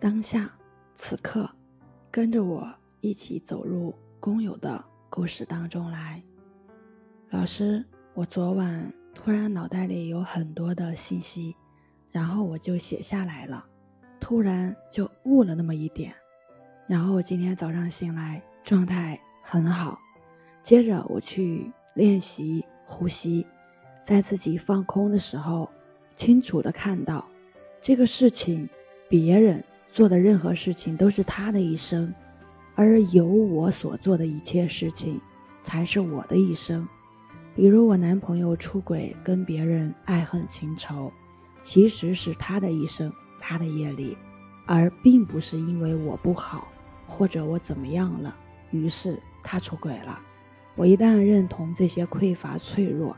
当下，此刻，跟着我一起走入工友的故事当中来。老师，我昨晚突然脑袋里有很多的信息，然后我就写下来了，突然就悟了那么一点，然后今天早上醒来状态很好，接着我去练习呼吸，在自己放空的时候，清楚的看到这个事情，别人。做的任何事情都是他的一生，而由我所做的一切事情，才是我的一生。比如我男朋友出轨，跟别人爱恨情仇，其实是他的一生，他的业力，而并不是因为我不好，或者我怎么样了，于是他出轨了。我一旦认同这些匮乏脆弱，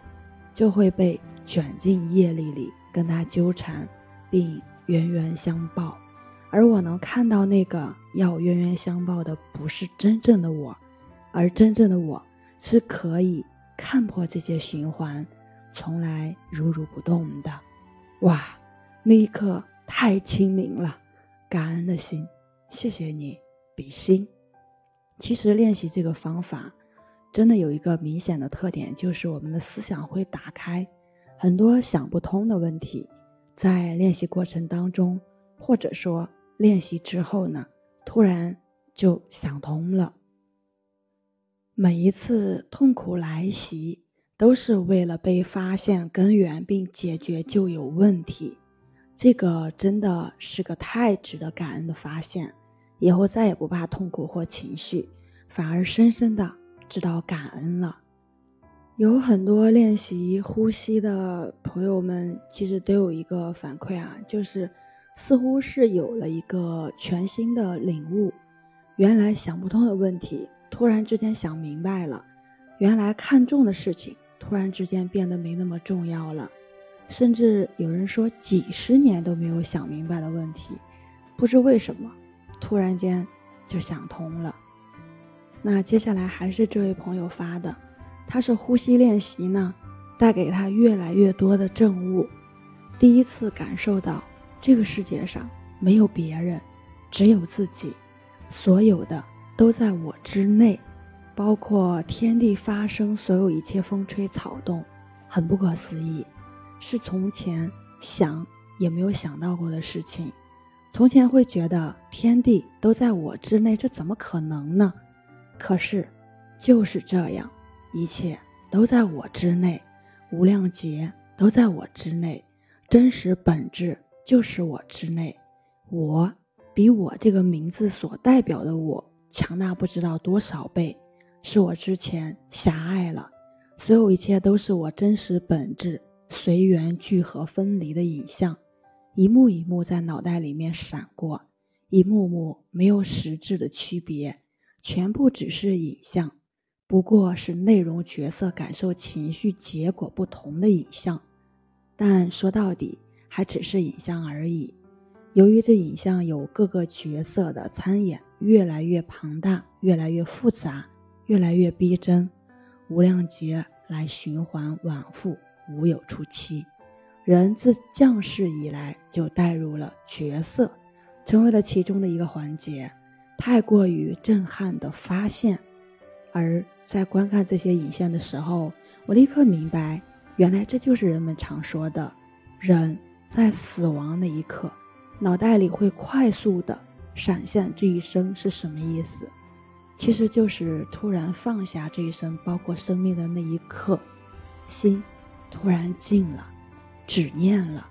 就会被卷进业力里，跟他纠缠，并冤冤相报。而我能看到那个要冤冤相报的，不是真正的我，而真正的我是可以看破这些循环，从来如如不动的。哇，那一刻太清明了，感恩的心，谢谢你，比心。其实练习这个方法，真的有一个明显的特点，就是我们的思想会打开，很多想不通的问题，在练习过程当中，或者说。练习之后呢，突然就想通了。每一次痛苦来袭，都是为了被发现根源并解决旧有问题。这个真的是个太值得感恩的发现。以后再也不怕痛苦或情绪，反而深深的知道感恩了。有很多练习呼吸的朋友们，其实都有一个反馈啊，就是。似乎是有了一个全新的领悟，原来想不通的问题，突然之间想明白了；原来看重的事情，突然之间变得没那么重要了。甚至有人说，几十年都没有想明白的问题，不知为什么，突然间就想通了。那接下来还是这位朋友发的，他是呼吸练习呢，带给他越来越多的证悟，第一次感受到。这个世界上没有别人，只有自己，所有的都在我之内，包括天地发生，所有一切风吹草动，很不可思议，是从前想也没有想到过的事情。从前会觉得天地都在我之内，这怎么可能呢？可是就是这样，一切都在我之内，无量劫都在我之内，真实本质。就是我之内，我比我这个名字所代表的我强大不知道多少倍，是我之前狭隘了，所有一切都是我真实本质随缘聚合分离的影像，一幕一幕在脑袋里面闪过，一幕幕没有实质的区别，全部只是影像，不过是内容、角色、感受、情绪、结果不同的影像，但说到底。还只是影像而已。由于这影像有各个角色的参演，越来越庞大，越来越复杂，越来越逼真。无量劫来循环往复，无有出期。人自降世以来就带入了角色，成为了其中的一个环节。太过于震撼的发现，而在观看这些影像的时候，我立刻明白，原来这就是人们常说的人。在死亡那一刻，脑袋里会快速的闪现这一生是什么意思？其实就是突然放下这一生，包括生命的那一刻，心突然静了，止念了，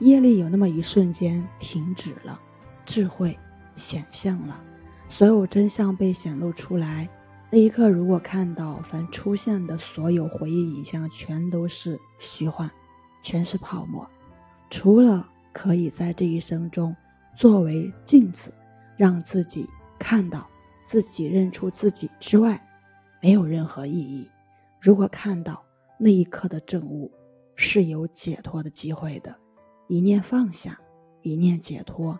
业力有那么一瞬间停止了，智慧显现了，所有真相被显露出来。那一刻，如果看到凡出现的所有回忆影像全都是虚幻，全是泡沫。除了可以在这一生中作为镜子，让自己看到自己、认出自己之外，没有任何意义。如果看到那一刻的证悟，是有解脱的机会的。一念放下，一念解脱，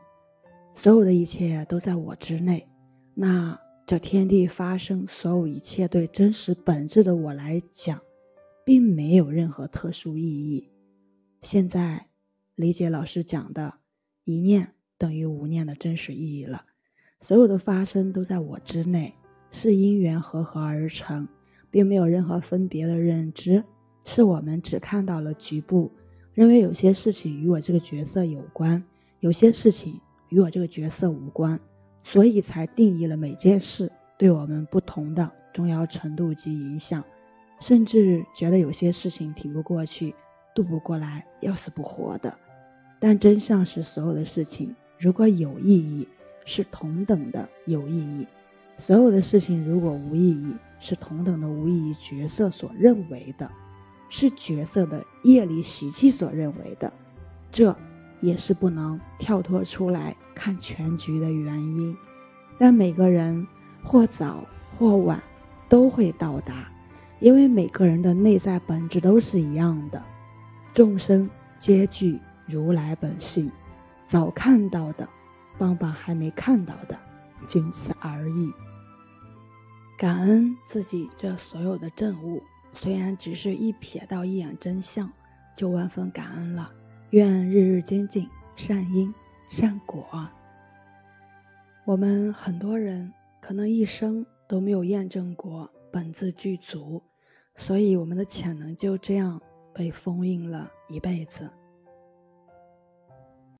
所有的一切都在我之内。那这天地发生，所有一切对真实本质的我来讲，并没有任何特殊意义。现在。理解老师讲的，一念等于无念的真实意义了。所有的发生都在我之内，是因缘合合而成，并没有任何分别的认知。是我们只看到了局部，认为有些事情与我这个角色有关，有些事情与我这个角色无关，所以才定义了每件事对我们不同的重要程度及影响，甚至觉得有些事情挺不过去，渡不过来，要死不活的。但真相是，所有的事情如果有意义，是同等的有意义；所有的事情如果无意义，是同等的无意义。角色所认为的。是角色的业力习气所认为的，这也是不能跳脱出来看全局的原因。但每个人或早或晚都会到达，因为每个人的内在本质都是一样的，众生皆具如来本性。早看到的，帮帮还没看到的，仅此而已。感恩自己这所有的证悟。虽然只是一瞥到一眼真相，就万分感恩了。愿日日精进，善因善果。我们很多人可能一生都没有验证过本自具足，所以我们的潜能就这样被封印了一辈子。